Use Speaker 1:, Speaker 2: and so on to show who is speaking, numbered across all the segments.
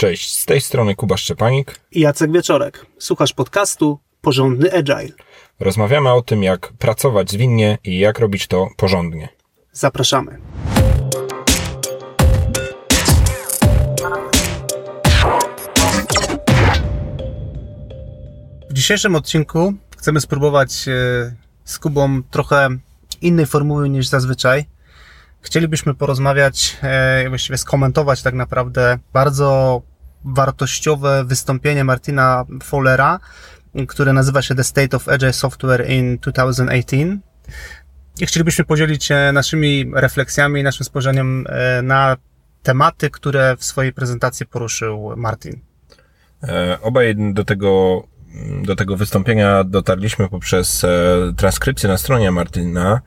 Speaker 1: Cześć, z tej strony Kuba Szczepanik
Speaker 2: i Jacek Wieczorek. Słuchasz podcastu Porządny Agile.
Speaker 1: Rozmawiamy o tym, jak pracować zwinnie i jak robić to porządnie.
Speaker 2: Zapraszamy. W dzisiejszym odcinku chcemy spróbować e, z Kubą trochę innej formuły niż zazwyczaj. Chcielibyśmy porozmawiać, e, właściwie skomentować tak naprawdę bardzo wartościowe wystąpienie Martina Fowlera, które nazywa się The State of Agile Software in 2018. I chcielibyśmy podzielić się naszymi refleksjami naszym spojrzeniem e, na tematy, które w swojej prezentacji poruszył Martin.
Speaker 1: E, obaj do tego, do tego wystąpienia dotarliśmy poprzez transkrypcję na stronie Martina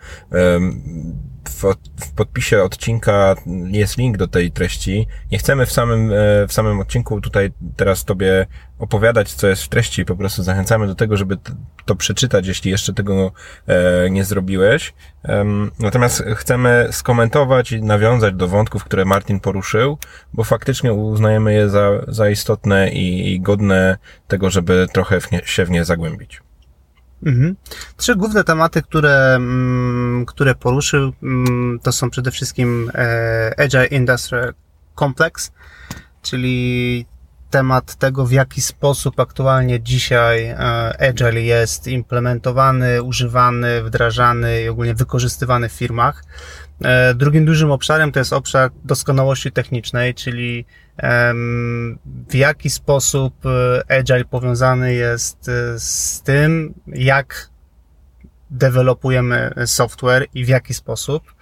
Speaker 1: w, podpisie odcinka jest link do tej treści. Nie chcemy w samym, e, w samym odcinku tutaj teraz Tobie opowiadać, co jest w treści. Po prostu zachęcamy do tego, żeby to przeczytać, jeśli jeszcze tego e, nie zrobiłeś. Natomiast chcemy skomentować i nawiązać do wątków, które Martin poruszył, bo faktycznie uznajemy je za, za istotne i, i godne tego, żeby trochę w nie, się w nie zagłębić.
Speaker 2: Mhm. Trzy główne tematy, które, mm, które poruszył, mm, to są przede wszystkim e, Agile Industrial Complex, czyli temat tego, w jaki sposób aktualnie dzisiaj e, Agile jest implementowany, używany, wdrażany i ogólnie wykorzystywany w firmach. E, drugim dużym obszarem to jest obszar doskonałości technicznej, czyli w jaki sposób e, Agile powiązany jest e, z tym, jak dewelopujemy software i w jaki sposób.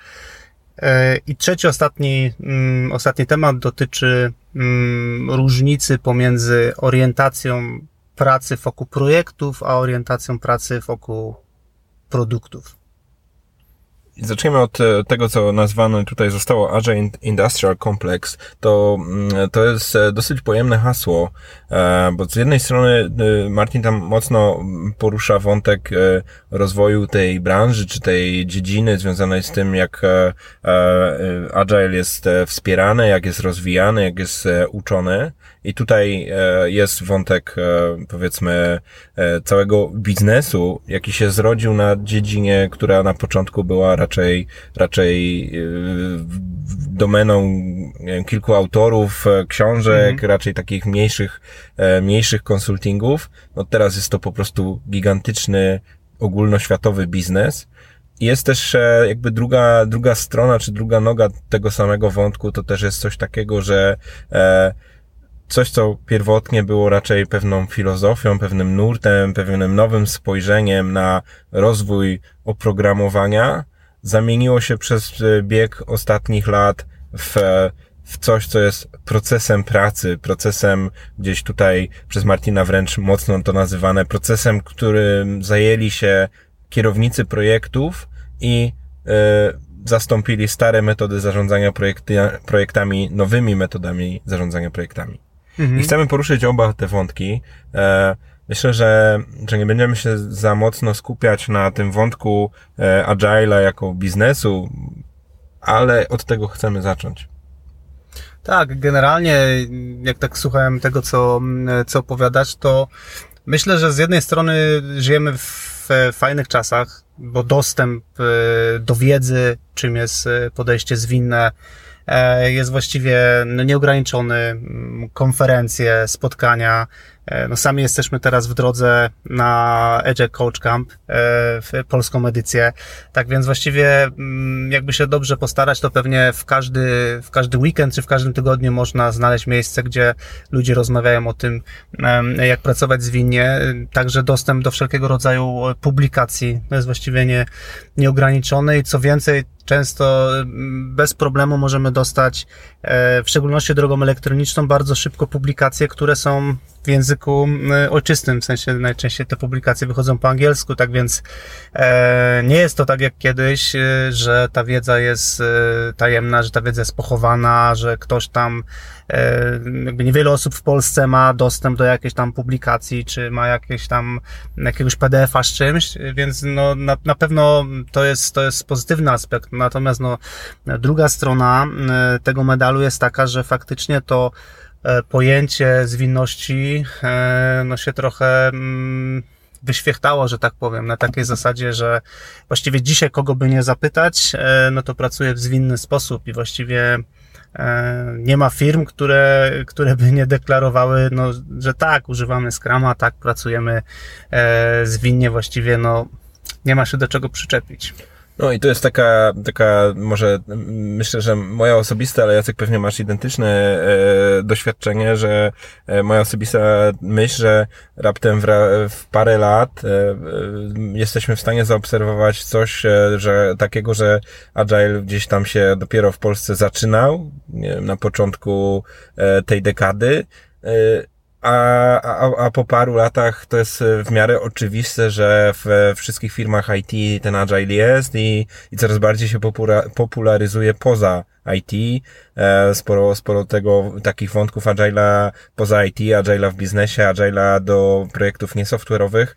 Speaker 2: I trzeci, ostatni, mm, ostatni temat dotyczy mm, różnicy pomiędzy orientacją pracy wokół projektów, a orientacją pracy wokół produktów.
Speaker 1: Zacznijmy od e, tego, co nazwane tutaj zostało Agile Industrial Complex. To, mm, to jest e, dosyć pojemne hasło, e, bo z jednej strony Martin tam mocno porusza wątek rozwoju tej branży, czy tej dziedziny związanej z tym, jak Agile jest wspierany, jak jest rozwijany, jak jest uczony. I tutaj jest wątek, powiedzmy, całego biznesu, jaki się zrodził na dziedzinie, która na początku była raczej, raczej domeną wiem, kilku autorów e, książek, mhm. raczej takich mniejszych, e, mniejszych konsultingów. No teraz jest to po prostu gigantyczny, ogólnoświatowy biznes. Jest też e, jakby druga, druga strona, czy druga noga tego samego wątku, to też jest coś takiego, że coś, co pierwotnie było raczej pewną filozofią, pewnym nurtem, pewnym nowym spojrzeniem na rozwój oprogramowania, zamieniło się przez e, bieg ostatnich lat w, w coś, co jest procesem pracy, procesem gdzieś tutaj przez Martina wręcz mocno to nazywane, procesem, którym zajęli się kierownicy projektów i y, zastąpili stare metody zarządzania projekty, projektami nowymi metodami zarządzania projektami. Mhm. I chcemy poruszyć oba te wątki. E, Myślę, że, że nie będziemy się za mocno skupiać na tym wątku e, Agile'a jako biznesu, ale od tego chcemy zacząć.
Speaker 2: Tak, generalnie jak tak słuchałem tego, co, co opowiadasz, to myślę, że z jednej strony żyjemy w fajnych czasach, bo dostęp e, do wiedzy, czym jest podejście zwinne, jest właściwie no, nieograniczony. Konferencje, spotkania, E, no sami jesteśmy teraz w drodze na Edge Coach Camp, e, w polską edycję. Tak więc właściwie mm, jakby się dobrze postarać, to pewnie w każdy, w każdy weekend czy w każdym tygodniu można znaleźć miejsce, gdzie ludzie rozmawiają o tym, jak pracować zwinnie. Także dostęp do wszelkiego rodzaju publikacji to jest właściwie nie, nieograniczony i co więcej, często mm, bez problemu możemy dostać, e, w szczególności drogą elektroniczną, bardzo szybko publikacje, które są w języku ojczystym, w sensie najczęściej te publikacje wychodzą po angielsku, tak więc e, nie jest to tak jak kiedyś, e, że ta wiedza jest tajemna, że ta wiedza jest pochowana, że ktoś tam E, jakby niewiele osób w Polsce ma dostęp do jakiejś tam publikacji, czy ma jakieś tam jakiegoś PDF-a z czymś, więc no na, na pewno to jest, to jest pozytywny aspekt. Natomiast no druga strona e, tego medalu jest taka, że faktycznie to e, pojęcie zwinności e, no się trochę mm, wyświechtało, że tak powiem, na takiej zasadzie, że właściwie dzisiaj kogo by nie zapytać, no to pracuje w zwinny sposób i właściwie nie ma firm, które, które by nie deklarowały, no, że tak, używamy Scrama, tak, pracujemy zwinnie, właściwie no, nie ma się do czego przyczepić.
Speaker 1: No i to jest taka, taka może myślę, że moja osobista, ale Jacek pewnie masz identyczne e, doświadczenie, że e, moja osobista myśl, że raptem w, w parę lat e, e, jesteśmy w stanie zaobserwować coś, e, że takiego, że Agile gdzieś tam się dopiero w Polsce zaczynał, nie wiem, na początku e, tej dekady, a, a, a po paru latach to jest e, w miarę oczywiste, że w wszystkich firmach IT ten agile jest i, i coraz bardziej się popularyzuje poza IT. E, sporo, sporo tego, takich wątków agile'a poza IT, agile'a w biznesie, agile'a do projektów niesoftware'owych.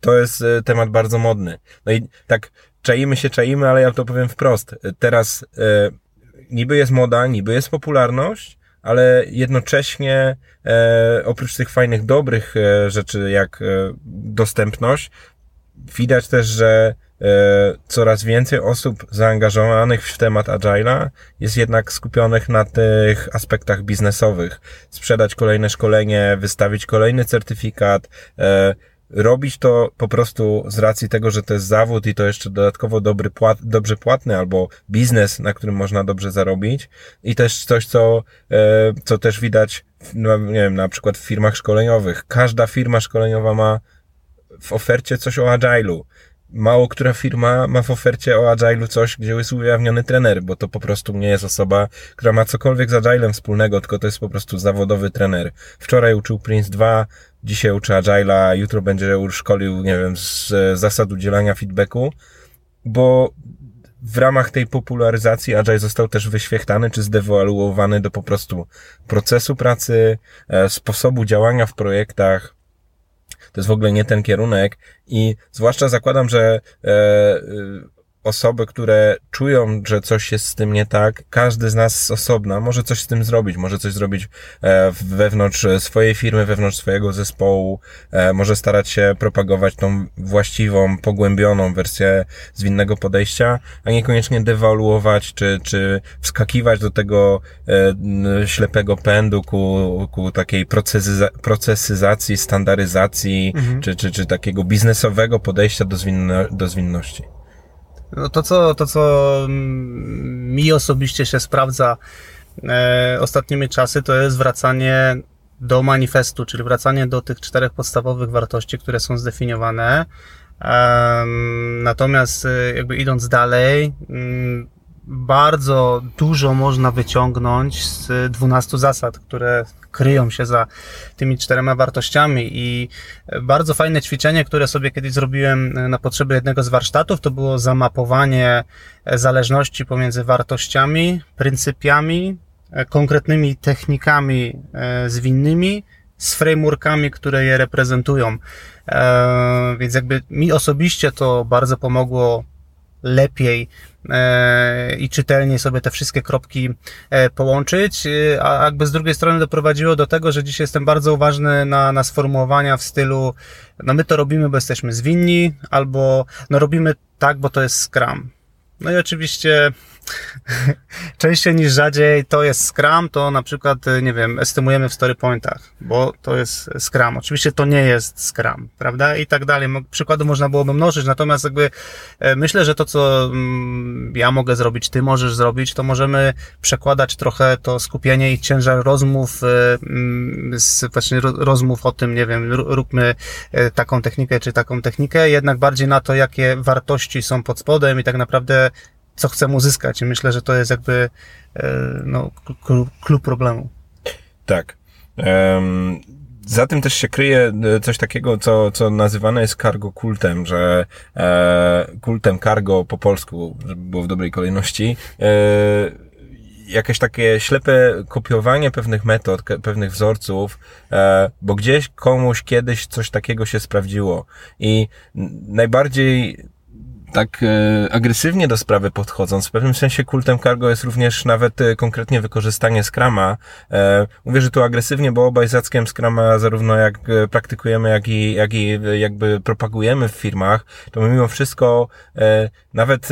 Speaker 1: To jest e, temat bardzo modny. No i tak, czaimy się, czaimy, ale ja to powiem wprost. Teraz e, niby jest moda, niby jest popularność, ale jednocześnie e, oprócz tych fajnych, dobrych e, rzeczy jak e, dostępność, widać też, że e, coraz więcej osób zaangażowanych w temat Agile'a jest jednak skupionych na tych aspektach biznesowych. Sprzedać kolejne szkolenie, wystawić kolejny certyfikat, robić to po prostu z racji tego, że to jest zawód i to jeszcze dodatkowo dobry płat, dobrze płatny albo biznes, na którym można dobrze zarobić i też coś, co, e, co też widać, no, nie wiem, na przykład w firmach szkoleniowych. Każda firma szkoleniowa ma w ofercie coś o agile'u mało która firma ma w ofercie o Agile'u coś, gdzie jest ujawniony trener, bo to po prostu nie jest osoba, która ma cokolwiek z Agilem wspólnego, tylko to jest po prostu zawodowy trener. Wczoraj uczył Prince 2, dzisiaj uczy Agile'a, jutro będzie szkolił, nie wiem, z zasad udzielania feedbacku, bo w ramach tej popularyzacji Agile został też wyświechtany czy zdewaluowany do po prostu procesu pracy, e, sposobu działania w projektach, to jest w ogóle nie ten kierunek i zwłaszcza zakładam, że e, osoby, które czują, że coś jest z tym nie tak, każdy z nas z osobna może coś z tym zrobić, może coś zrobić e, wewnątrz swojej firmy, wewnątrz swojego zespołu, e, może starać się propagować tą właściwą, pogłębioną wersję zwinnego podejścia, a niekoniecznie dewaluować, czy, czy wskakiwać do tego e, ślepego pędu ku, ku takiej procesyza procesyzacji, standaryzacji, mhm. czy, czy, czy takiego biznesowego podejścia do, zwinno do zwinności.
Speaker 2: No to, co, to, co mi osobiście się sprawdza e, ostatnimi czasy, to jest wracanie do manifestu, czyli wracanie do tych czterech podstawowych wartości, które są zdefiniowane. E, natomiast jakby idąc dalej, m, bardzo dużo można wyciągnąć z 12 zasad, które kryją się za tymi czterema wartościami i bardzo fajne ćwiczenie, które sobie kiedyś zrobiłem na potrzeby jednego z warsztatów, to było zamapowanie zależności pomiędzy wartościami, pryncypiami, konkretnymi technikami e, zwinnymi, z frameworkami, które je reprezentują. E, więc jakby mi osobiście to bardzo pomogło lepiej e, i czytelnie sobie te wszystkie kropki e, połączyć, e, a jakby z drugiej strony doprowadziło do tego, że dzisiaj jestem bardzo uważny na, na sformułowania w stylu no my to robimy, bo jesteśmy zwinni, albo no robimy tak, bo to jest Scrum. No i oczywiście częściej niż rzadziej to jest Scrum, to na przykład, y, nie wiem, estymujemy w story pointach, bo to jest Scrum. Oczywiście to nie jest Scrum, prawda? I tak dalej. Przykłady można byłoby mnożyć, natomiast jakby e, myślę, że to, co mm, ja mogę zrobić, ty możesz zrobić, to możemy przekładać trochę to skupienie i ciężar rozmów, y, mm, właśnie rozmów o tym, nie wiem, róbmy e, taką technikę czy taką technikę, jednak bardziej na to, jakie wartości są pod spodem i tak naprawdę co chcę uzyskać. I myślę, że to jest jakby e, no, klub problemu.
Speaker 1: Tak. Um, za tym też się kryje e, coś takiego, co, co nazywane jest cargo kultem, że e, kultem cargo po polsku, żeby było w dobrej kolejności, e, jakieś takie ślepe kopiowanie pewnych metod, pewnych wzorców, e, bo gdzieś komuś kiedyś coś takiego się sprawdziło. I najbardziej tak e, agresywnie do sprawy podchodząc, w pewnym sensie kultem cargo jest również nawet e, konkretnie wykorzystanie Scrama. E, mówię, że tu agresywnie, bo obaj zackiem Scrama zarówno jak praktykujemy, jak i, jak i jakby propagujemy w firmach, to mimo wszystko nawet,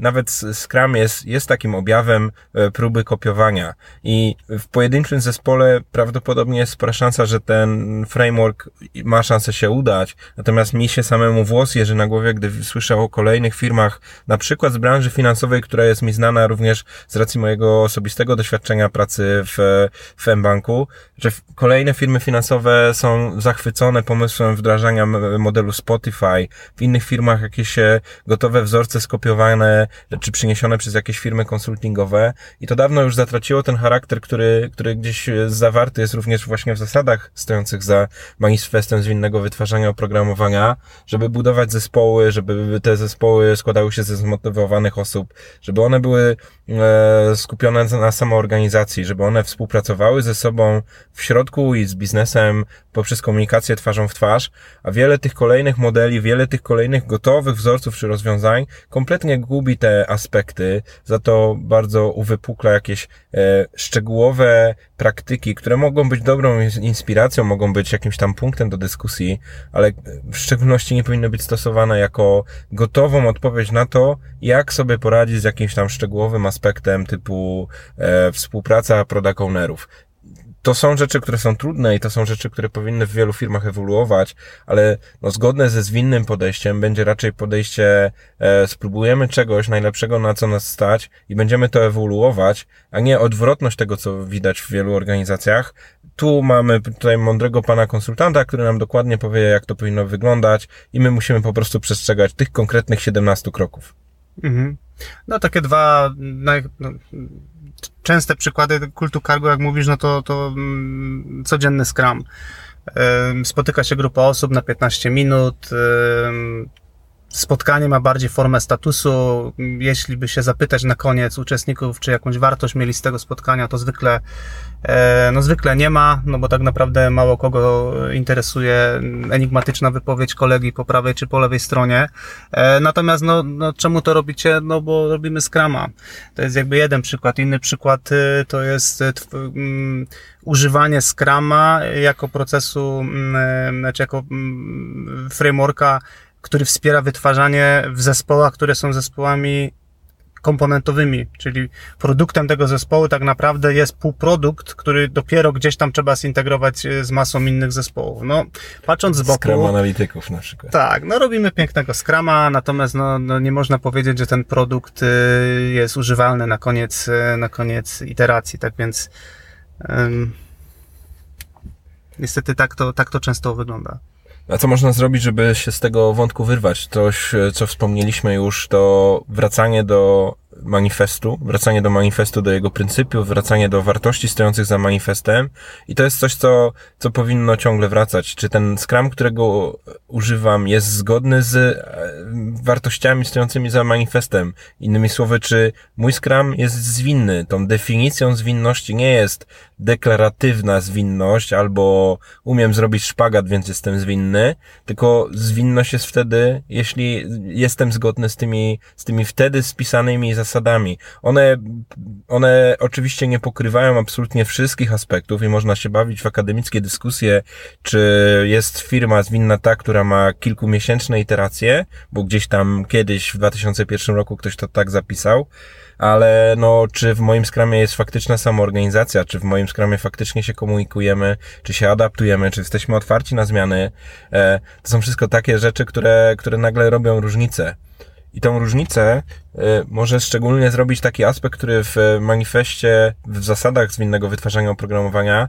Speaker 1: nawet Scrum jest, jest takim objawem próby kopiowania i w pojedynczym zespole prawdopodobnie jest spora szansa, że ten framework ma szansę się udać, natomiast mi się samemu włos jeży na głowie, gdy słyszę o kolejnych firmach, na przykład z branży finansowej, która jest mi znana również z racji mojego osobistego doświadczenia pracy w, w M-Banku, że kolejne firmy finansowe są zachwycone pomysłem wdrażania modelu Spotify, w innych firmach jakieś e, gotowe wzorce skopiowane czy przyniesione przez jakieś firmy konsultingowe. I to dawno już zatraciło ten charakter, który, który gdzieś zawarty jest również właśnie w zasadach stojących za manifestem zwinnego wytwarzania oprogramowania, żeby budować zespoły, żeby te zespoły składały się ze zmotywowanych osób, żeby one były e, skupione na samoorganizacji, żeby one współpracowały ze sobą w środku i z biznesem poprzez komunikację twarzą w twarz, a wiele tych kolejnych modeli, wiele tych kolejnych gotowych wzorców czy rozwiązań kompletnie gubi te aspekty, za to bardzo uwypukla jakieś e, szczegółowe praktyki, które mogą być dobrą inspiracją, mogą być jakimś tam punktem do dyskusji, ale w szczególności nie powinny być stosowane jako gotową odpowiedź na to, jak sobie poradzić z jakimś tam szczegółowym aspektem typu e, współpraca product ownerów to są rzeczy, które są trudne i to są rzeczy, które powinny w wielu firmach ewoluować, ale no, zgodne ze zwinnym podejściem będzie raczej podejście, e, spróbujemy czegoś najlepszego, na co nas stać i będziemy to ewoluować, a nie odwrotność tego, co widać w wielu organizacjach. Tu mamy tutaj mądrego pana konsultanta, który nam dokładnie powie, jak to powinno wyglądać i my musimy po prostu przestrzegać tych konkretnych 17 kroków.
Speaker 2: Mhm. No takie dwa naj, no, częste przykłady kultu cargo, jak mówisz, no to, to mm, codzienny scrum. Spotyka się grupa osób na 15 minut, spotkanie ma bardziej formę statusu. Jeśli by się zapytać na koniec uczestników, czy jakąś wartość mieli z tego spotkania, to zwykle, e, no zwykle nie ma, no bo tak naprawdę mało kogo interesuje enigmatyczna wypowiedź kolegi po prawej czy po lewej stronie. E, natomiast, no, no czemu to robicie? No bo robimy Scrama. To jest jakby jeden przykład. Inny przykład y, to jest mm, używanie Scrama jako procesu, mm, znaczy jako mm, frameworka który wspiera wytwarzanie w zespołach, które są zespołami komponentowymi, czyli produktem tego zespołu tak naprawdę jest półprodukt, który dopiero gdzieś tam trzeba zintegrować e, z masą innych zespołów. No, patrząc z boku...
Speaker 1: Scrum analityków na przykład.
Speaker 2: Tak, no robimy pięknego Scrama, natomiast no, no nie można powiedzieć, że ten produkt e, jest używalny na koniec, e, na koniec iteracji, tak więc um, niestety tak to, tak to często wygląda.
Speaker 1: A co można zrobić, żeby się z tego wątku wyrwać? Coś, co wspomnieliśmy już, to wracanie do manifestu, wracanie do manifestu, do jego pryncypiów, wracanie do wartości stojących za manifestem i to jest coś, co, co powinno ciągle wracać. Czy ten Scrum, którego używam jest zgodny z e, wartościami stojącymi za manifestem? Innymi słowy, czy mój Scrum jest zwinny? Tą definicją zwinności nie jest deklaratywna zwinność albo umiem zrobić szpagat, więc jestem zwinny, tylko zwinność jest wtedy, jeśli jestem zgodny z tymi, z tymi wtedy spisanymi zasadami. One, one oczywiście nie pokrywają absolutnie wszystkich aspektów i można się bawić w akademickie dyskusje, czy jest firma zwinna ta, która ma kilkumiesięczne iteracje, bo gdzieś tam kiedyś w 2001 roku ktoś to tak zapisał, ale no, czy w moim skramie jest faktyczna samoorganizacja, czy w moim skramie faktycznie się komunikujemy, czy się adaptujemy, czy jesteśmy otwarci na zmiany, e, to są wszystko takie rzeczy, które, które nagle robią różnicę. I tą różnicę y, może szczególnie zrobić taki aspekt, który w manifestie, w zasadach zwinnego wytwarzania oprogramowania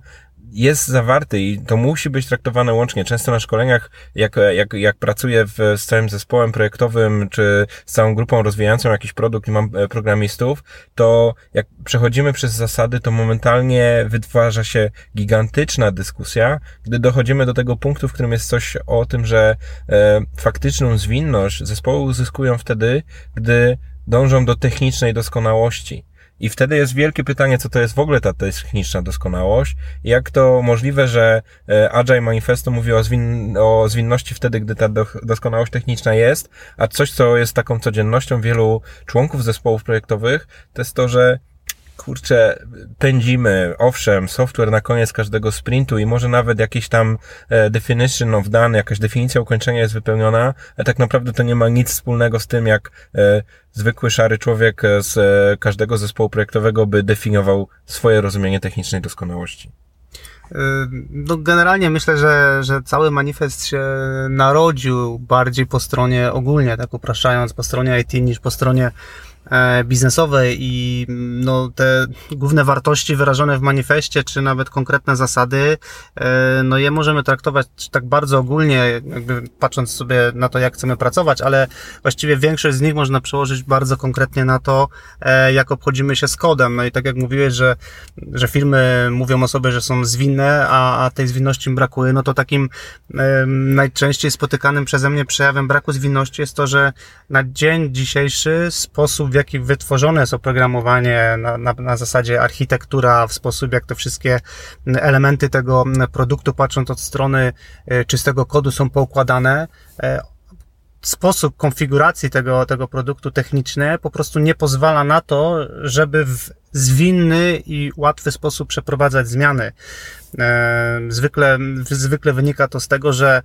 Speaker 1: jest zawarty i to musi być traktowane łącznie. Często na szkoleniach, jak, jak, jak pracuję w, z całym zespołem projektowym, czy z całą grupą rozwijającą jakiś produkt i mam e, programistów, to jak przechodzimy przez zasady, to momentalnie wytwarza się gigantyczna dyskusja, gdy dochodzimy do tego punktu, w którym jest coś o tym, że e, faktyczną zwinność zespołu uzyskują wtedy, gdy dążą do technicznej doskonałości I wtedy jest wielkie pytanie, co to jest w ogóle ta techniczna doskonałość. Jak to możliwe, że Agile Manifesto mówi o, zwin o zwinności wtedy, gdy ta do doskonałość techniczna jest, a coś, co jest taką codziennością wielu członków zespołów projektowych, to jest to, że kurczę, pędzimy, owszem, software na koniec każdego sprintu i może nawet jakiś tam e, definition of done, jakaś definicja ukończenia jest wypełniona, ale tak naprawdę to nie ma nic wspólnego z tym, jak e, zwykły szary człowiek z e, każdego zespołu projektowego by definiował swoje rozumienie technicznej doskonałości.
Speaker 2: No generalnie myślę, że, że cały manifest się narodził bardziej po stronie ogólnie, tak upraszczając, po stronie IT niż po stronie biznesowe i no, te główne wartości wyrażone w manifestie, czy nawet konkretne zasady, e, no je możemy traktować tak bardzo ogólnie, jakby patrząc sobie na to, jak chcemy pracować, ale właściwie większość z nich można przełożyć bardzo konkretnie na to, e, jak obchodzimy się z kodem. No i tak jak mówiłeś, że, że firmy mówią o sobie, że są zwinne, a, a tej zwinności brakuje, no to takim najczęściej spotykanym przeze mnie przejawem braku zwinności jest to, że na dzień dzisiejszy sposób, jaki wytworzone jest oprogramowanie na, na, na zasadzie architektura, w sposób jak te wszystkie elementy tego produktu, patrząc od strony e, czystego kodu, są poukładane, e, sposób konfiguracji tego, tego produktu techniczny po prostu nie pozwala na to, żeby w zwinny i łatwy sposób przeprowadzać zmiany. E, zwykle, zwykle wynika to z tego, że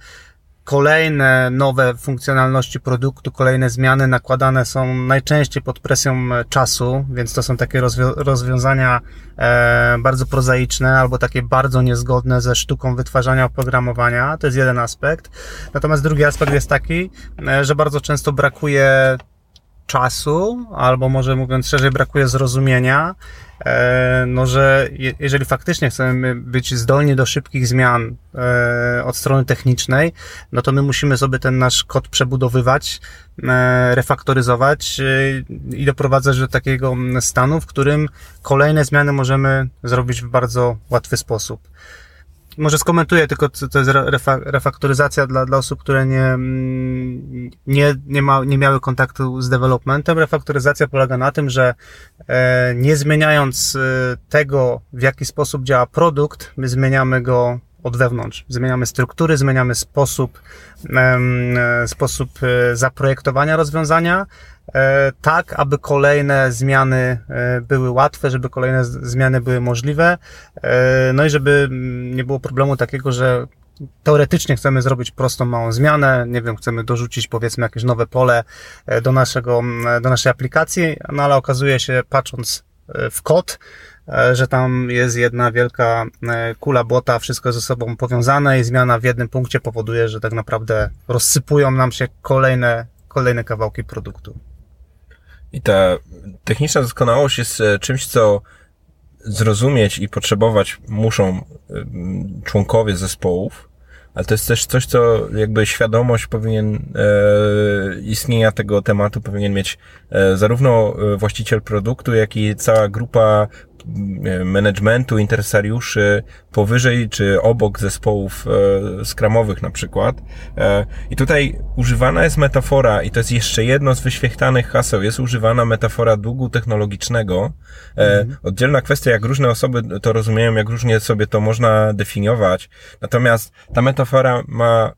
Speaker 2: kolejne nowe funkcjonalności produktu, kolejne zmiany nakładane są najczęściej pod presją e, czasu, więc to są takie rozwią rozwiązania e, bardzo prozaiczne albo takie bardzo niezgodne ze sztuką wytwarzania oprogramowania. To jest jeden aspekt. Natomiast drugi aspekt jest taki, e, że bardzo często brakuje czasu, albo może mówiąc szerzej, brakuje zrozumienia, e, no że jeżeli faktycznie chcemy być zdolni do szybkich zmian e, od strony technicznej, no to my musimy sobie ten nasz kod przebudowywać, e, refaktoryzować i doprowadzać do takiego stanu, w którym kolejne zmiany możemy zrobić w bardzo łatwy sposób. Może skomentuję tylko, co to jest refaktoryzacja dla, dla osób, które nie, mm, nie, nie, ma, nie miały kontaktu z developmentem. Refaktoryzacja polega na tym, że e, nie zmieniając e, tego, w jaki sposób działa produkt, my zmieniamy go od wewnątrz. Zmieniamy struktury, zmieniamy sposób, e, sposób zaprojektowania rozwiązania, E, tak, aby kolejne zmiany e, były łatwe, żeby kolejne zmiany były możliwe, e, no i żeby mm, nie było problemu takiego, że teoretycznie chcemy zrobić prostą, małą zmianę, nie wiem, chcemy dorzucić powiedzmy jakieś nowe pole do naszego, mm, do naszej aplikacji, no ale okazuje się, patrząc w kod, że tam jest jedna wielka kula błota, wszystko ze sobą powiązane i zmiana w jednym punkcie powoduje, że tak naprawdę rozsypują nam się kolejne, kolejne kawałki produktu.
Speaker 1: I ta techniczna doskonałość jest e, czymś, co zrozumieć i potrzebować muszą e, członkowie zespołów, ale to jest też coś, co jakby świadomość powinien e, istnienia tego tematu powinien mieć e, zarówno e, właściciel produktu, jak i cała grupa managementu, interesariuszy powyżej czy obok zespołów e, skramowych na przykład. E, I tutaj używana jest metafora, i to jest jeszcze jedno z wyświechtanych haseł, jest używana metafora długu technologicznego. E, mhm. Oddzielna kwestia, jak różne osoby to rozumieją, jak różnie sobie to można definiować. Natomiast ta metafora ma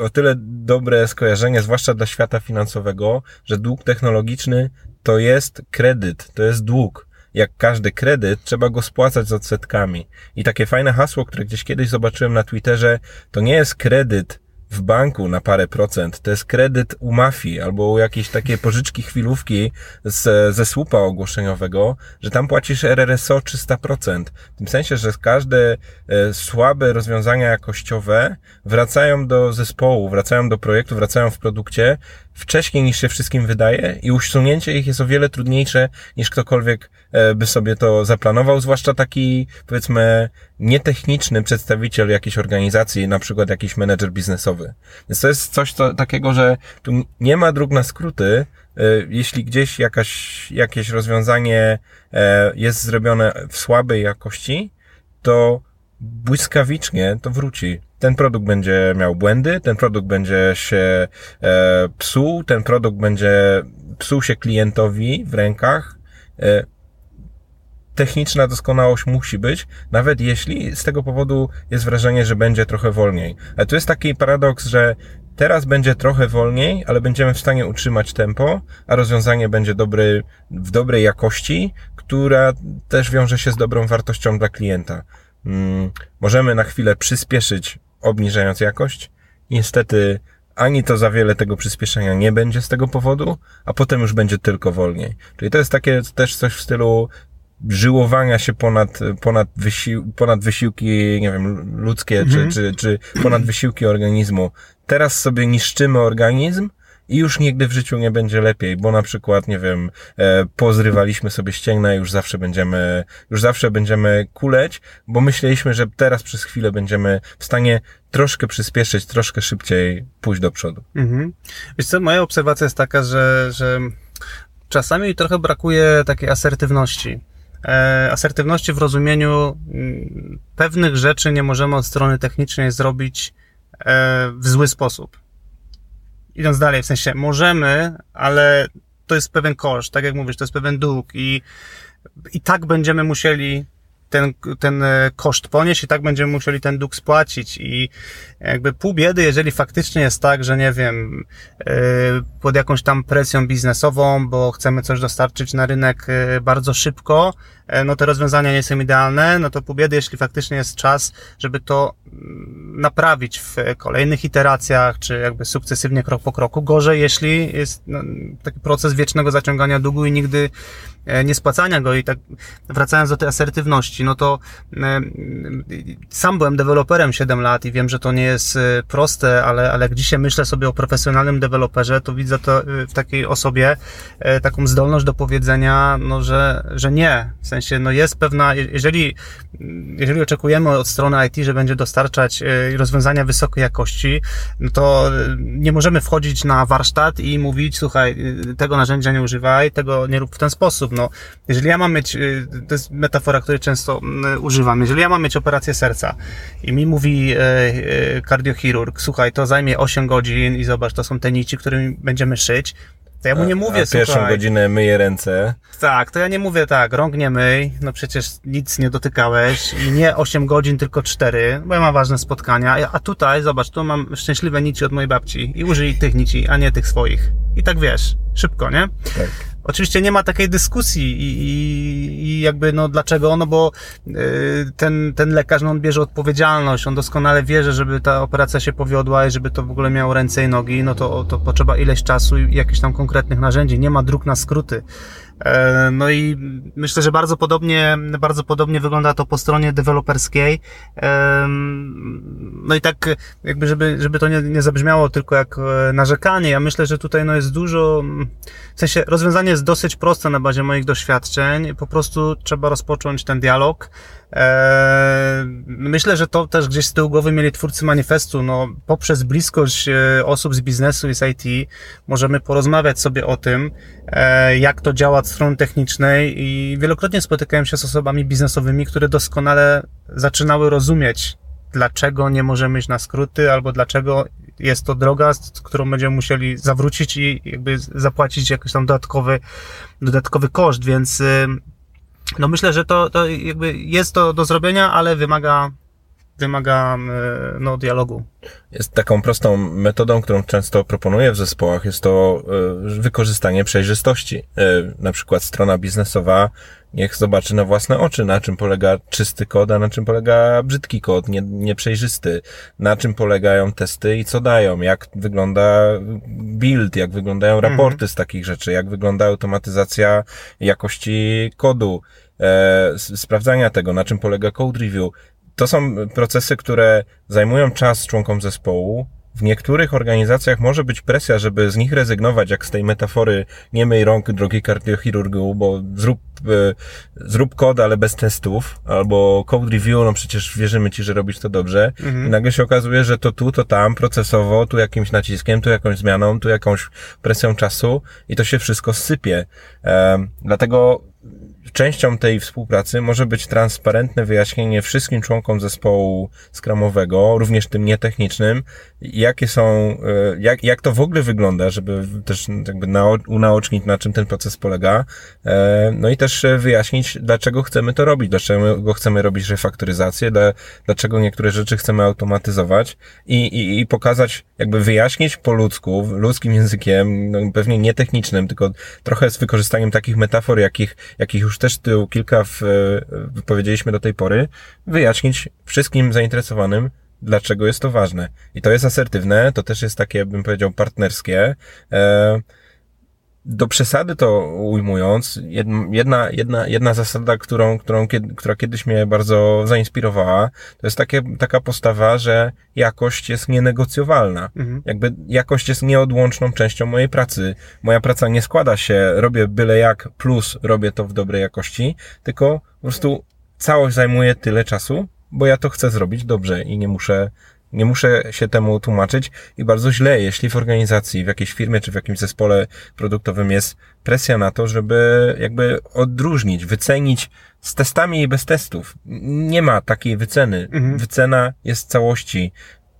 Speaker 1: o tyle dobre skojarzenie, zwłaszcza dla świata finansowego, że dług technologiczny to jest kredyt, to jest dług jak każdy kredyt, trzeba go spłacać z odsetkami. I takie fajne hasło, które gdzieś kiedyś zobaczyłem na Twitterze, to nie jest kredyt w banku na parę procent, to jest kredyt u mafii albo u jakiejś takiej pożyczki chwilówki z, ze słupa ogłoszeniowego, że tam płacisz RRSO 300%. W tym sensie, że każde e, słabe rozwiązania jakościowe wracają do zespołu, wracają do projektu, wracają w produkcie wcześniej niż się wszystkim wydaje i usunięcie ich jest o wiele trudniejsze niż ktokolwiek by sobie to zaplanował, zwłaszcza taki powiedzmy nietechniczny przedstawiciel jakiejś organizacji, na przykład jakiś menedżer biznesowy. Więc to jest coś to, takiego, że tu nie ma dróg na skróty, e, jeśli gdzieś jakaś, jakieś rozwiązanie e, jest zrobione w słabej jakości, to błyskawicznie to wróci. Ten produkt będzie miał błędy, ten produkt będzie się e, psuł, ten produkt będzie psuł się klientowi w rękach. Techniczna doskonałość musi być, nawet jeśli z tego powodu jest wrażenie, że będzie trochę wolniej. Ale tu jest taki paradoks, że teraz będzie trochę wolniej, ale będziemy w stanie utrzymać tempo, a rozwiązanie będzie dobry, w dobrej jakości, która też wiąże się z dobrą wartością dla klienta. Hmm, możemy na chwilę przyspieszyć, obniżając jakość. Niestety, ani to za wiele tego przyspieszenia nie będzie z tego powodu, a potem już będzie tylko wolniej. Czyli to jest takie też coś w stylu żyłowania się ponad, ponad, wysił, ponad wysiłki, nie wiem, ludzkie, mhm. czy, czy, czy ponad wysiłki organizmu. Teraz sobie niszczymy organizm, i już nigdy w życiu nie będzie lepiej, bo na przykład, nie wiem, e, pozrywaliśmy sobie ścięgna i już zawsze będziemy, już zawsze będziemy kuleć, bo myśleliśmy, że teraz przez chwilę będziemy w stanie troszkę przyspieszyć, troszkę szybciej pójść do przodu.
Speaker 2: Mhm. Wiesz co, moja obserwacja jest taka, że, że czasami trochę brakuje takiej asertywności. E, asertywności w rozumieniu mm, pewnych rzeczy nie możemy od strony technicznej zrobić e, w zły sposób. Idąc dalej, w sensie możemy, ale to jest pewien koszt, tak jak mówisz, to jest pewien dług i, i tak będziemy musieli ten, ten e, koszt ponieść i tak będziemy musieli ten dług spłacić. I jakby pół biedy, jeżeli faktycznie jest tak, że nie wiem, pod jakąś tam presją biznesową, bo chcemy coś dostarczyć na rynek bardzo szybko, no te rozwiązania nie są idealne, no to pół biedy, jeśli faktycznie jest czas, żeby to mm, naprawić w kolejnych iteracjach, czy jakby sukcesywnie krok po kroku. Gorzej, jeśli jest no, taki proces wiecznego zaciągania długu i nigdy E, niespłacania go i tak wracając do tej asertywności, no to e, sam byłem deweloperem 7 lat i wiem, że to nie jest e, proste, ale, ale jak dzisiaj myślę sobie o profesjonalnym deweloperze, to widzę to w takiej osobie taką zdolność do powiedzenia, no, że, że nie. W sensie, no jest pewna, jeżeli, jeżeli oczekujemy od strony IT, że będzie dostarczać rozwiązania wysokiej jakości, no to nie możemy wchodzić na warsztat i mówić, słuchaj, tego narzędzia nie używaj, tego nie rób w ten sposób. No, jeżeli ja mam mieć, to jest metafora, której często używam, jeżeli ja mam mieć operację serca i mi mówi e, e, kardiochirurg, słuchaj, to zajmie 8 godzin i zobacz, to są te nici, którymi będziemy szyć, to ja mu nie mówię, a,
Speaker 1: pierwszą
Speaker 2: słuchaj,
Speaker 1: godzinę myję ręce.
Speaker 2: Tak, to ja nie mówię tak, rąk nie myj, no przecież nic nie dotykałeś i nie 8 godzin, tylko 4, bo ja mam ważne spotkania, a tutaj, zobacz, tu mam szczęśliwe nici od mojej babci i użyj tych nici, a nie tych swoich. I tak wiesz, szybko, nie? Tak. Oczywiście nie ma takiej dyskusji i, i, i jakby no dlaczego, no bo y, ten, ten lekarz, no on bierze odpowiedzialność, on doskonale wie, że żeby ta operacja się powiodła i żeby to w ogóle miało ręce i nogi, no to, to potrzeba ileś czasu i jakichś tam konkretnych narzędzi, nie ma dróg na skróty. E, no i myślę, że bardzo podobnie, bardzo podobnie wygląda to po stronie deweloperskiej. No i tak jakby, żeby, żeby to nie, nie zabrzmiało tylko jak e, narzekanie, ja myślę, że tutaj no jest dużo, w sensie rozwiązanie jest dosyć proste na bazie moich doświadczeń, po prostu trzeba rozpocząć ten dialog, myślę, że to też gdzieś z tyłu głowy mieli twórcy manifestu. No, poprzez bliskość e, osób z biznesu i z IT możemy porozmawiać sobie o tym, e, jak to działa od strony technicznej i wielokrotnie spotykałem się z osobami biznesowymi, które doskonale zaczynały rozumieć, dlaczego nie możemy iść na skróty, albo dlaczego jest to droga, którą będziemy musieli zawrócić i jakby zapłacić jakiś tam dodatkowy, dodatkowy koszt, więc no myślę, że to, to jakby jest to do zrobienia, ale wymaga, wymaga e, no, dialogu.
Speaker 1: Jest taką prostą metodą, którą często proponuję w zespołach, jest to e, wykorzystanie przejrzystości. E, na przykład strona biznesowa niech zobaczy na własne oczy, na czym polega czysty kod, a na czym polega brzydki kod, nie, nieprzejrzysty, na czym polegają testy i co dają, jak wygląda build, jak wyglądają mhm. raporty z takich rzeczy, jak wygląda automatyzacja jakości kodu, e, sprawdzania tego, na czym polega code review. To są procesy, które zajmują czas członkom zespołu, w niektórych organizacjach może być presja, żeby z nich rezygnować, jak z tej metafory nie myj rąk, drogi kardiochirurgu, bo zrób, e, zrób kod, ale bez testów, albo code review, no przecież wierzymy ci, że robisz to dobrze. Mhm. I nagle się okazuje, że to tu, to tam, procesowo, tu jakimś naciskiem, tu jakąś zmianą, tu jakąś presją czasu i to się wszystko sypie. E, dlatego częścią tej współpracy może być transparentne wyjaśnienie wszystkim członkom zespołu skramowego, również tym nietechnicznym, jakie są, e, jak, jak to w ogóle wygląda, żeby też jakby unaocznić, na czym ten proces polega, e, no i też wyjaśnić, dlaczego chcemy to robić, dlaczego chcemy robić refaktoryzację, dlaczego niektóre rzeczy chcemy automatyzować i, i, i pokazać, jakby wyjaśnić po ludzku, ludzkim językiem, no pewnie nie technicznym, tylko trochę z wykorzystaniem takich metafor, jakich, jakich już też tu kilka w, wypowiedzieliśmy do tej pory, wyjaśnić wszystkim zainteresowanym, dlaczego jest to ważne. I to jest asertywne, to też jest takie, bym powiedział, partnerskie. E, do przesady to ujmując, jedna, jedna, jedna zasada, którą, którą, która kiedyś mnie bardzo zainspirowała, to jest takie, taka postawa, że jakość jest nienegocjowalna. Mhm. Jakby jakość jest nieodłączną częścią mojej pracy. Moja praca nie składa się, robię byle jak, plus robię to w dobrej jakości, tylko po prostu całość zajmuje tyle czasu, bo ja to chcę zrobić dobrze i nie muszę nie muszę się temu tłumaczyć i bardzo źle, jeśli w organizacji, w jakiejś firmie czy w jakimś zespole produktowym jest presja na to, żeby jakby odróżnić, wycenić z testami i bez testów. Nie ma takiej wyceny. Mhm. Wycena jest całości.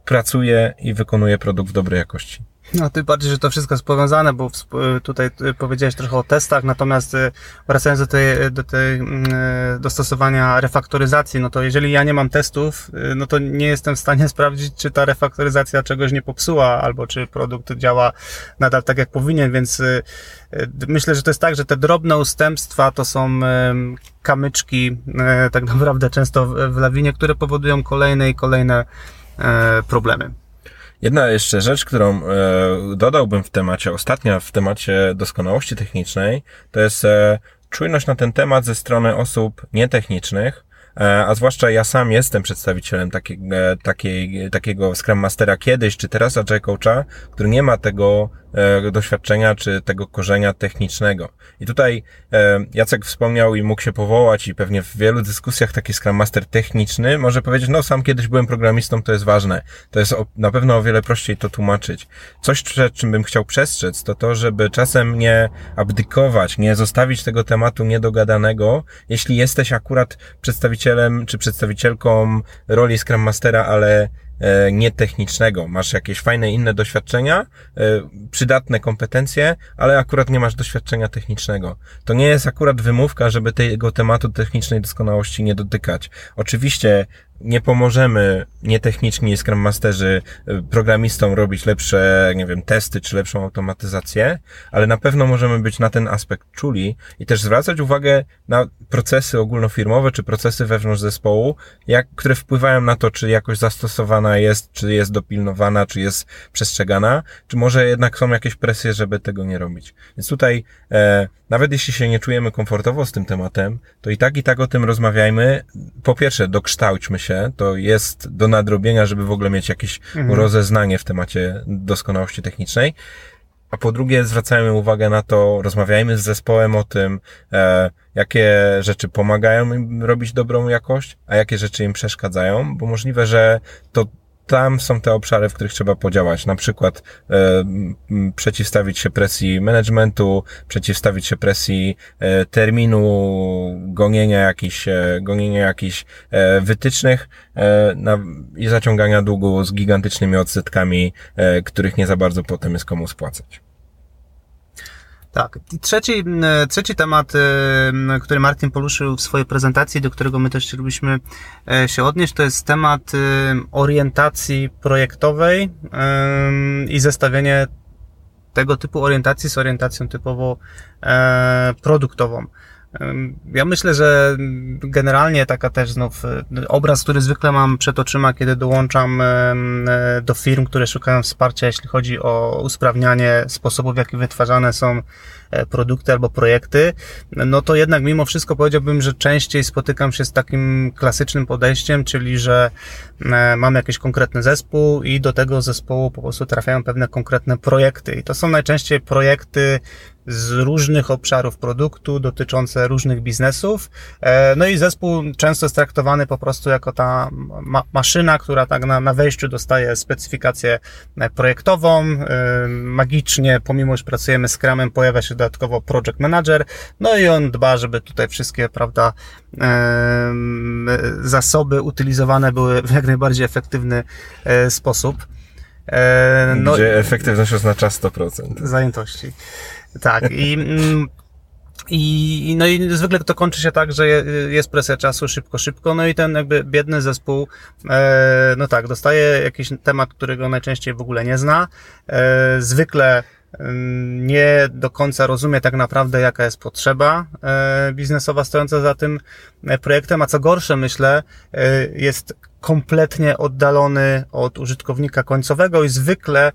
Speaker 1: Pracuje i wykonuje produkt w dobrej jakości.
Speaker 2: No, tym bardziej, że to wszystko jest powiązane, bo tutaj y, powiedziałeś trochę o testach, natomiast y, wracając do tej, do tej mm, dostosowania refaktoryzacji, no to jeżeli ja nie mam testów, no to nie jestem w stanie sprawdzić, czy ta refaktoryzacja czegoś nie popsuła, albo czy produkt działa nadal tak, jak powinien, więc myślę, że to jest tak, że te drobne ustępstwa to są kamyczki, tak naprawdę często w lawinie, które powodują kolejne i kolejne problemy.
Speaker 1: Jedna jeszcze rzecz, którą e, dodałbym w temacie, ostatnia w temacie doskonałości technicznej, to jest e, czujność na ten temat ze strony osób nietechnicznych, e, a zwłaszcza ja sam jestem przedstawicielem takiego, takiej, takiego Scrum Mastera kiedyś, czy teraz Agile Coacha, który nie ma tego doświadczenia czy tego korzenia technicznego. I tutaj e, Jacek wspomniał i mógł się powołać i pewnie w wielu dyskusjach taki Scrum Master techniczny może powiedzieć, no sam kiedyś byłem programistą, to jest ważne. To jest na pewno o wiele prościej to tłumaczyć. Coś, przed czym bym chciał przestrzec, to to, żeby czasem nie abdykować, nie zostawić tego tematu niedogadanego, jeśli jesteś akurat przedstawicielem czy przedstawicielką roli Scrum Mastera, ale E, nietechnicznego. Masz jakieś fajne inne doświadczenia, e, przydatne kompetencje, ale akurat nie masz doświadczenia technicznego. To nie jest akurat wymówka, żeby tego tematu technicznej doskonałości nie dotykać. Oczywiście nie pomożemy nietechniczni Scrum Masterzy y, programistom robić lepsze, nie wiem, testy czy lepszą automatyzację, ale na pewno możemy być na ten aspekt czuli i też zwracać uwagę na procesy ogólnofirmowe czy procesy wewnątrz zespołu, jak, które wpływają na to, czy jakoś zastosowana jest, czy jest dopilnowana, czy jest przestrzegana, czy może jednak są jakieś presje, żeby tego nie robić. Więc tutaj, e, nawet jeśli się nie czujemy komfortowo z tym tematem, to i tak i tak o tym rozmawiajmy. Po pierwsze, dokształćmy się, to jest do nadrobienia, żeby w ogóle mieć jakieś mhm. rozeznanie w temacie doskonałości technicznej. A po drugie, zwracajmy uwagę na to, rozmawiajmy z zespołem o tym, e, jakie rzeczy pomagają im robić dobrą jakość, a jakie rzeczy im przeszkadzają, bo możliwe, że to tam są te obszary, w których trzeba podziałać. Na przykład e, przeciwstawić się presji managementu, przeciwstawić się presji e, terminu, gonienia jakichś, e, gonienia jakichś e, wytycznych e, na, i zaciągania długu z gigantycznymi odsetkami, e, których nie za bardzo potem jest komu spłacać.
Speaker 2: Tak. I trzeci, trzeci temat, który Martin poruszył w swojej prezentacji, do którego my też chcielibyśmy e, się odnieść, to jest temat orientacji projektowej i zestawienie tego typu orientacji z orientacją typowo e, produktową. Ja myślę, że generalnie taka też znów e, obraz, który zwykle mam przed oczyma, kiedy dołączam e, do firm, które szukają wsparcia, jeśli chodzi o usprawnianie sposobów, w jaki wytwarzane są e, produkty albo projekty, no to jednak mimo wszystko powiedziałbym, że częściej spotykam się z takim klasycznym podejściem, czyli że mam jakiś konkretny zespół i do tego zespołu po prostu trafiają pewne konkretne projekty. I to są najczęściej projekty z różnych obszarów produktu, dotyczące różnych biznesów. E, no i zespół często jest traktowany po prostu jako ta ma maszyna, która tak na, na wejściu dostaje specyfikację projektową. E, magicznie, pomimo że pracujemy z Scrumem, pojawia się dodatkowo project manager, no i on dba, żeby tutaj wszystkie, prawda, zasoby utylizowane były w jak najbardziej efektywny e, sposób.
Speaker 1: No, Gdzie efektywność oznacza 100%.
Speaker 2: Zajętości. Tak. I mm, i, no i zwykle to kończy się tak, że jest presja czasu szybko, szybko, no i ten jakby biedny zespół, e, no tak, dostaje jakiś temat, którego najczęściej w ogóle nie zna. E, zwykle mm, nie do końca rozumie tak naprawdę, jaka jest potrzeba e, biznesowa stojąca za tym projektem, a co gorsze, myślę, jest kompletnie oddalony od użytkownika końcowego i zwykle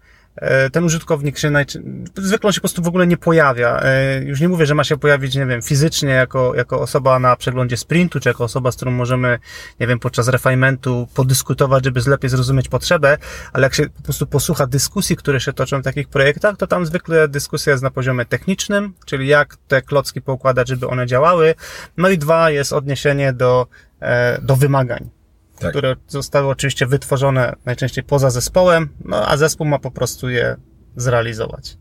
Speaker 2: ten użytkownik się najczęściej, zwykle on się po prostu w ogóle nie pojawia. E, już nie mówię, że ma się pojawić, nie wiem, fizycznie jako, jako osoba na przeglądzie sprintu, czy jako osoba, z którą możemy, nie wiem, podczas refinementu podyskutować, żeby lepiej zrozumieć potrzebę, ale jak się po prostu posłucha dyskusji, które się toczą w takich projektach, to tam zwykle dyskusja jest na poziomie technicznym, czyli jak te klocki poukładać, żeby one działały. No i dwa jest odniesienie do, e, do wymagań tak. które zostały oczywiście wytworzone najczęściej poza zespołem, no a zespół ma po prostu je zrealizować.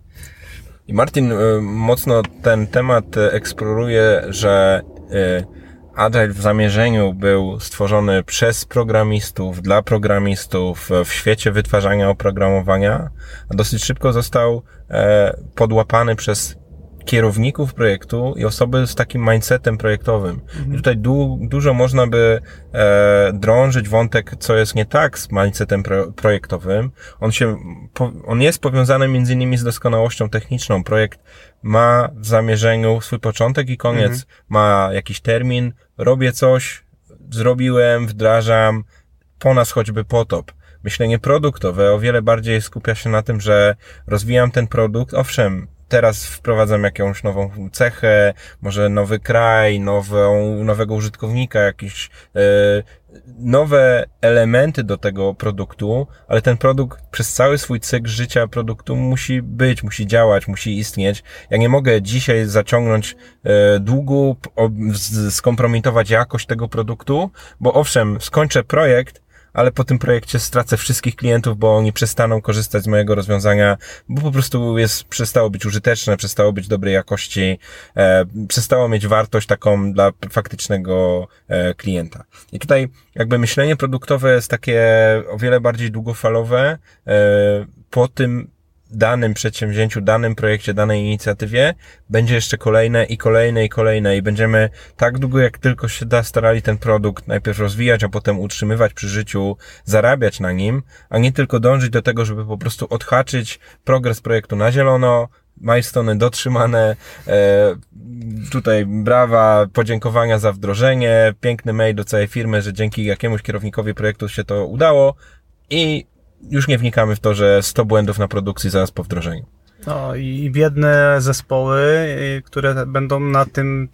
Speaker 1: I Martin y, mocno ten temat y, eksploruje, że y, Agile w zamierzeniu był stworzony przez programistów, dla programistów, w świecie wytwarzania oprogramowania, a dosyć szybko został e, podłapany przez kierowników projektu i osoby z takim mindsetem projektowym. Mhm. I tutaj du dużo można by e, drążyć wątek, co jest nie tak z mindsetem pro projektowym. On się, on jest powiązany między innymi z doskonałością techniczną. Projekt ma w zamierzeniu swój początek i koniec. Mhm. Ma jakiś termin, robię coś, zrobiłem, wdrażam, po nas choćby potop myślenie produktowe o wiele bardziej skupia się na tym, że rozwijam ten produkt. Owszem, teraz wprowadzam jakąś nową cechę, może nowy kraj, nową, nowego użytkownika, jakieś e, nowe elementy do tego produktu, ale ten produkt przez cały swój cykl życia produktu musi być, musi działać, musi istnieć. Ja nie mogę dzisiaj zaciągnąć e, długu, skompromitować jakość tego produktu, bo owszem, skończę projekt, ale po tym projekcie stracę wszystkich klientów, bo oni przestaną korzystać z mojego rozwiązania, bo po prostu jest, przestało być użyteczne, przestało być dobrej jakości, e, przestało mieć wartość taką dla faktycznego e, klienta. I tutaj jakby myślenie produktowe jest takie o wiele bardziej długofalowe, e, po tym danym przedsięwzięciu, danym projekcie, danej inicjatywie będzie jeszcze kolejne i kolejne i kolejne i będziemy tak długo jak tylko się da starali ten produkt najpierw rozwijać, a potem utrzymywać przy życiu, zarabiać na nim, a nie tylko dążyć do tego, żeby po prostu odhaczyć progres projektu na zielono, milestone dotrzymane, e, tutaj brawa, podziękowania za wdrożenie, piękny mail do całej firmy, że dzięki jakiemuś kierownikowi projektu się to udało i już nie wnikamy w to, że 100 błędów na produkcji zaraz po wdrożeniu.
Speaker 2: No i biedne zespoły, które będą na tym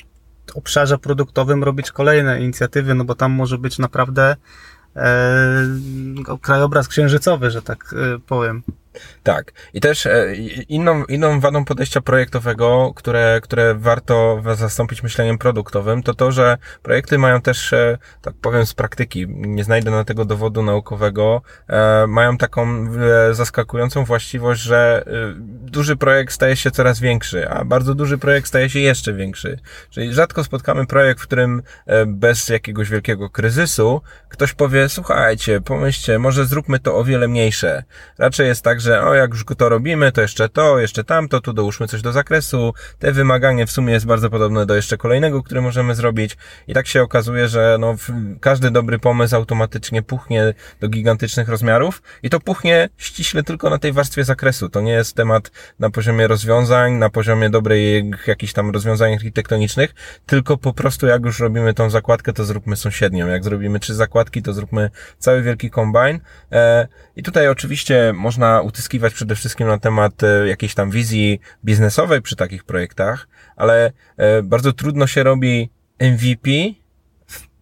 Speaker 2: obszarze produktowym robić kolejne inicjatywy, no bo tam może być naprawdę e, krajobraz księżycowy, że tak e, powiem.
Speaker 1: Tak. I też e, inną, inną wadą podejścia projektowego, które, które warto zastąpić myśleniem produktowym, to to, że projekty mają też, e, tak powiem z praktyki, nie znajdę na tego dowodu naukowego, e, mają taką zaskakującą właściwość, że duży projekt staje się coraz większy, a bardzo duży projekt staje się jeszcze większy. Czyli rzadko spotkamy projekt, w którym bez jakiegoś wielkiego kryzysu ktoś powie, słuchajcie, pomyślcie, może zróbmy to o wiele mniejsze. Raczej jest tak, że że o, jak już to robimy, to jeszcze to, jeszcze tamto, tu dołóżmy coś do zakresu. Te wymaganie w sumie jest bardzo podobne do jeszcze kolejnego, który możemy zrobić. I tak się okazuje, że no, każdy dobry pomysł automatycznie puchnie do gigantycznych rozmiarów i to puchnie ściśle tylko na tej warstwie zakresu. To nie jest temat na poziomie rozwiązań, na poziomie dobrej jakichś tam rozwiązań architektonicznych, tylko po prostu jak już robimy tą zakładkę, to zróbmy sąsiednią. Jak zrobimy trzy zakładki, to zróbmy cały wielki kombine. E, I tutaj oczywiście można utyskiwać przede wszystkim na temat e, jakiejś tam wizji biznesowej przy takich projektach, ale e, bardzo trudno się robi MVP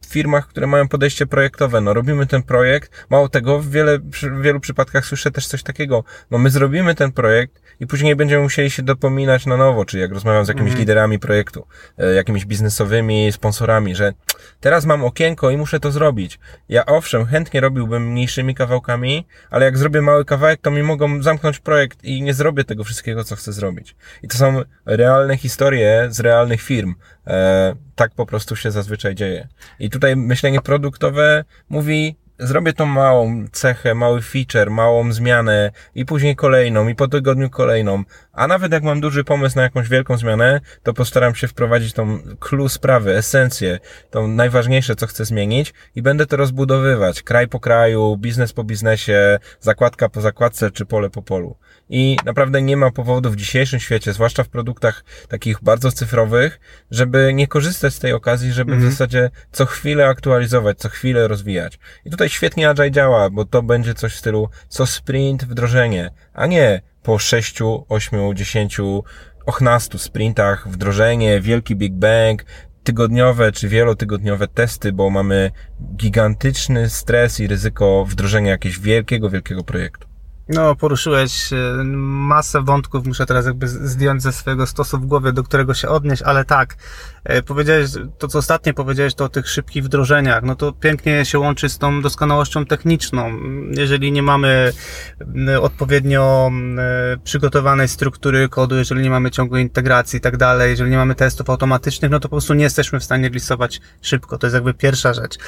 Speaker 1: w firmach, które mają podejście projektowe. No robimy ten projekt, mało tego, w, wiele, w wielu przypadkach słyszę też coś takiego, no my zrobimy ten projekt i później będziemy musieli się dopominać na nowo, czyli jak rozmawiam z jakimiś mhm. liderami projektu, e, jakimiś biznesowymi sponsorami, że teraz mam okienko i muszę to zrobić. Ja owszem, chętnie robiłbym mniejszymi kawałkami, ale jak zrobię mały kawałek, to mi mogą zamknąć projekt i nie zrobię tego wszystkiego, co chcę zrobić. I to są realne historie z realnych firm. E, tak po prostu się zazwyczaj dzieje. I tutaj myślenie produktowe mówi, zrobię tą małą cechę, mały feature, małą zmianę i później kolejną i po tygodniu kolejną. A nawet jak mam duży pomysł na jakąś wielką zmianę, to postaram się wprowadzić tą clue sprawy, esencję, tą najważniejsze, co chcę zmienić i będę to rozbudowywać kraj po kraju, biznes po biznesie, zakładka po zakładce czy pole po polu. I naprawdę nie ma powodu w dzisiejszym świecie, zwłaszcza w produktach takich bardzo cyfrowych, żeby nie korzystać z tej okazji, żeby mm -hmm. w mhm. zasadzie co chwilę aktualizować, co chwilę rozwijać. I tutaj świetnie Agile działa, bo to będzie coś w stylu co sprint wdrożenie, a nie po 6, 8, 10, 18 sprintach wdrożenie, wielki Big Bang, tygodniowe czy wielotygodniowe testy, bo mamy gigantyczny stres i ryzyko wdrożenia jakiegoś wielkiego, wielkiego projektu.
Speaker 2: No, poruszyłeś e, masę wątków, muszę teraz jakby zdjąć ze swojego stosu w głowie, do którego się odnieść, ale tak, e, powiedziałeś, to co ostatnio powiedziałeś, to o tych szybkich wdrożeniach, no to pięknie się łączy z tą doskonałością techniczną. Jeżeli nie mamy odpowiednio przygotowanej struktury kodu, jeżeli nie mamy ciągłej integracji i tak dalej, jeżeli nie mamy testów automatycznych, no to po prostu nie jesteśmy w stanie listować szybko. To jest jakby pierwsza rzecz.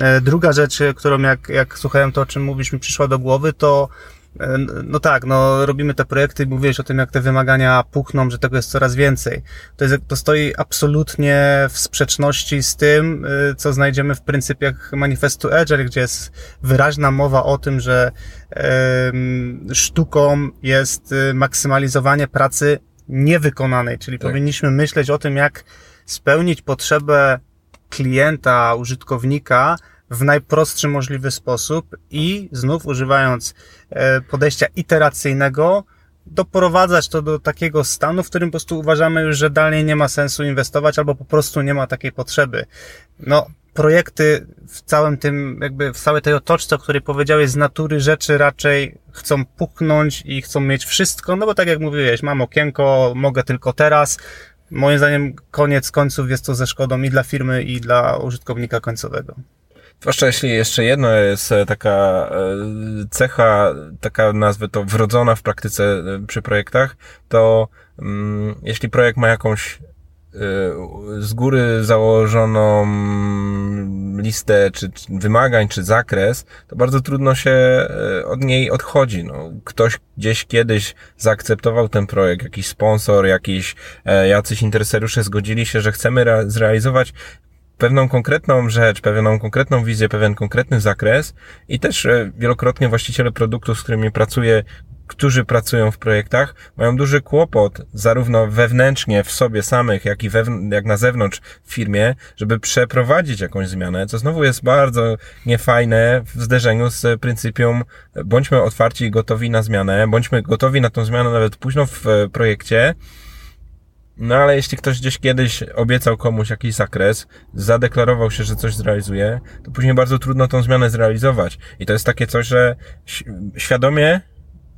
Speaker 2: E, druga rzecz, którą jak, jak słuchałem to, o czym mówisz, mi przyszła do głowy, to E, no tak, no robimy te projekty, mówiłeś o tym, jak te wymagania puchną, że tego jest coraz więcej. To, jest, to stoi absolutnie w sprzeczności z tym, e, co znajdziemy w pryncypiach manifestu Agile, gdzie jest wyraźna mowa o tym, że sztuką jest e, maksymalizowanie pracy niewykonanej, czyli tak. powinniśmy myśleć o tym, jak spełnić potrzebę klienta, użytkownika, w najprostszy możliwy sposób i znów używając e, podejścia iteracyjnego, doprowadzać to do takiego stanu, w którym po prostu uważamy już, że dalej nie ma sensu inwestować albo po prostu nie ma takiej potrzeby. No, projekty w całym tym, jakby w całej tej otoczce, o której powiedziałeś, z natury rzeczy raczej chcą puknąć i chcą mieć wszystko, no bo tak jak mówiłeś, mam okienko, mogę tylko teraz. Moim zdaniem koniec końców jest to ze szkodą i dla firmy, i dla użytkownika końcowego.
Speaker 1: Zwłaszcza jeśli jeszcze jedno jest e, taka e, cecha, taka nazwę to wrodzona w praktyce e, przy projektach, to mm, jeśli projekt ma jakąś z góry założoną listę czy, wymagań, czy zakres, to bardzo trudno się od niej odchodzi. No, ktoś gdzieś kiedyś zaakceptował ten projekt, jakiś sponsor, jakiś, jacyś interesariusze zgodzili się, że chcemy zrealizować pewną konkretną rzecz, pewną konkretną wizję, pewien konkretny zakres i też e, wielokrotnie właściciele produktów, z którymi pracuję, którzy pracują w projektach, mają duży kłopot, zarówno wewnętrznie w sobie samych, jak i jak na zewnątrz w firmie, żeby przeprowadzić jakąś zmianę, co znowu jest bardzo niefajne w zderzeniu z pryncypium bądźmy otwarci i gotowi na zmianę, bądźmy gotowi na tą zmianę nawet późno w e, projekcie, no ale jeśli ktoś gdzieś kiedyś obiecał komuś jakiś zakres, zadeklarował się, że coś zrealizuje, to później bardzo trudno tą zmianę zrealizować. I to jest takie coś, że świadomie,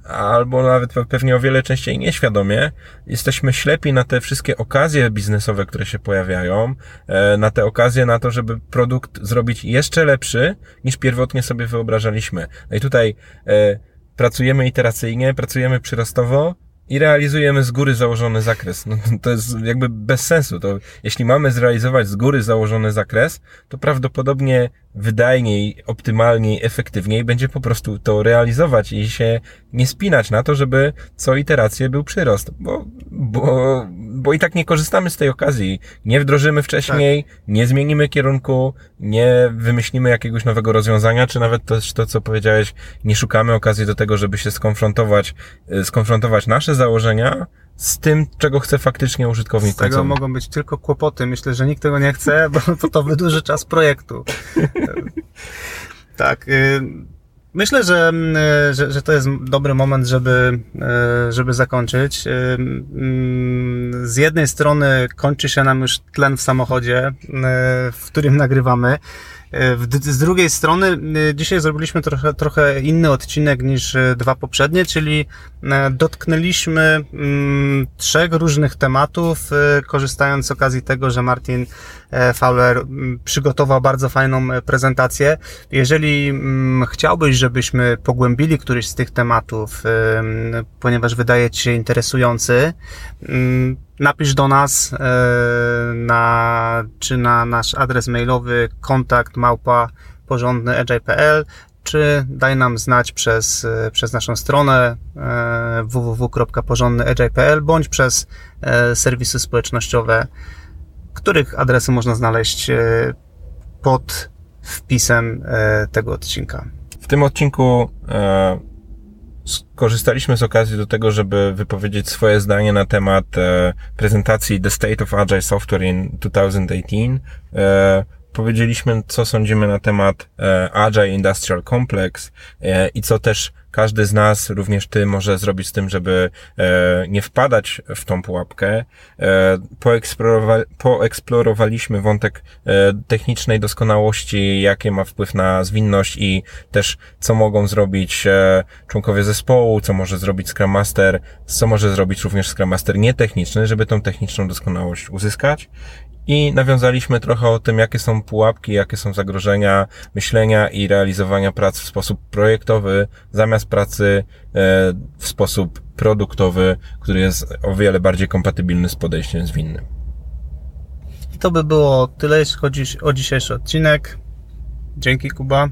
Speaker 1: albo nawet pewnie o wiele częściej nieświadomie, jesteśmy ślepi na te wszystkie okazje biznesowe, które się pojawiają, e, na te okazje na to, żeby produkt zrobić jeszcze lepszy, niż pierwotnie sobie wyobrażaliśmy. No i tutaj e, pracujemy iteracyjnie, pracujemy przyrostowo, i realizujemy z góry założony zakres. No, to jest jakby bez sensu. To jeśli mamy zrealizować z góry założony zakres, to prawdopodobnie wydajniej, optymalniej, efektywniej będzie po prostu to realizować i się nie spinać na to, żeby co iterację był przyrost, bo, bo, bo i tak nie korzystamy z tej okazji. Nie wdrożymy wcześniej, tak. nie zmienimy kierunku, nie wymyślimy jakiegoś nowego rozwiązania, czy nawet też to, co powiedziałeś, nie szukamy okazji do tego, żeby się skonfrontować, y, skonfrontować nasze założenia z tym, czego chce faktycznie użytkownik
Speaker 2: Z tego końcowy. mogą być tylko kłopoty. Myślę, że nikt tego nie chce, bo to, to wydłuży czas projektu. tak. Y, myślę, że, y, że, że, to jest dobry moment, żeby, y, żeby zakończyć. Mm, z jednej strony kończy się nam już tlen w samochodzie, w którym nagrywamy. Z drugiej strony, dzisiaj zrobiliśmy trochę, trochę inny odcinek niż dwa poprzednie, czyli dotknęliśmy mm, trzech różnych tematów, korzystając z okazji tego, że Martin Fowler przygotował bardzo fajną prezentację. Jeżeli chciałbyś, żebyśmy pogłębili któryś z tych tematów, ponieważ wydaje Ci się interesujący, napisz do nas e, na, czy na nasz adres mailowy kontakt małpa porządny agile.pl czy daj nam znać przez, e, przez naszą stronę e, www.porządnyagile.pl bądź przez serwisy społecznościowe, których adresy można znaleźć pod wpisem tego odcinka.
Speaker 1: W tym odcinku skorzystaliśmy z okazji do tego, żeby wypowiedzieć swoje zdanie na temat e, prezentacji The State of Agile Software in 2018. E, powiedzieliśmy, co sądzimy na temat e, Agile Industrial Complex i co też każdy z nas, również ty, może zrobić z tym, żeby e, nie wpadać w tą pułapkę. E, poeksplorowa poeksplorowaliśmy wątek e, technicznej doskonałości, jakie ma wpływ na zwinność i też co mogą zrobić członkowie zespołu, co może zrobić Scrum Master, co może zrobić również Scrum Master nietechniczny, żeby tą techniczną doskonałość uzyskać i nawiązaliśmy trochę o tym, jakie są pułapki, jakie są zagrożenia myślenia i realizowania prac w sposób projektowy, zamiast pracy e, w sposób produktowy, który jest o wiele bardziej kompatybilny z podejściem zwinnym.
Speaker 2: To by było tyle, jeśli chodzi o dzisiejszy odcinek. Dzięki Kuba.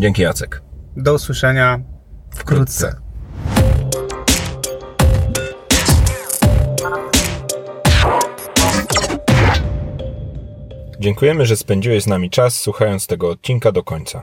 Speaker 1: Dzięki Jacek.
Speaker 2: Do usłyszenia wkrótce. wkrótce.
Speaker 1: Dziękujemy, że spędziłeś z nami czas słuchając tego odcinka do końca.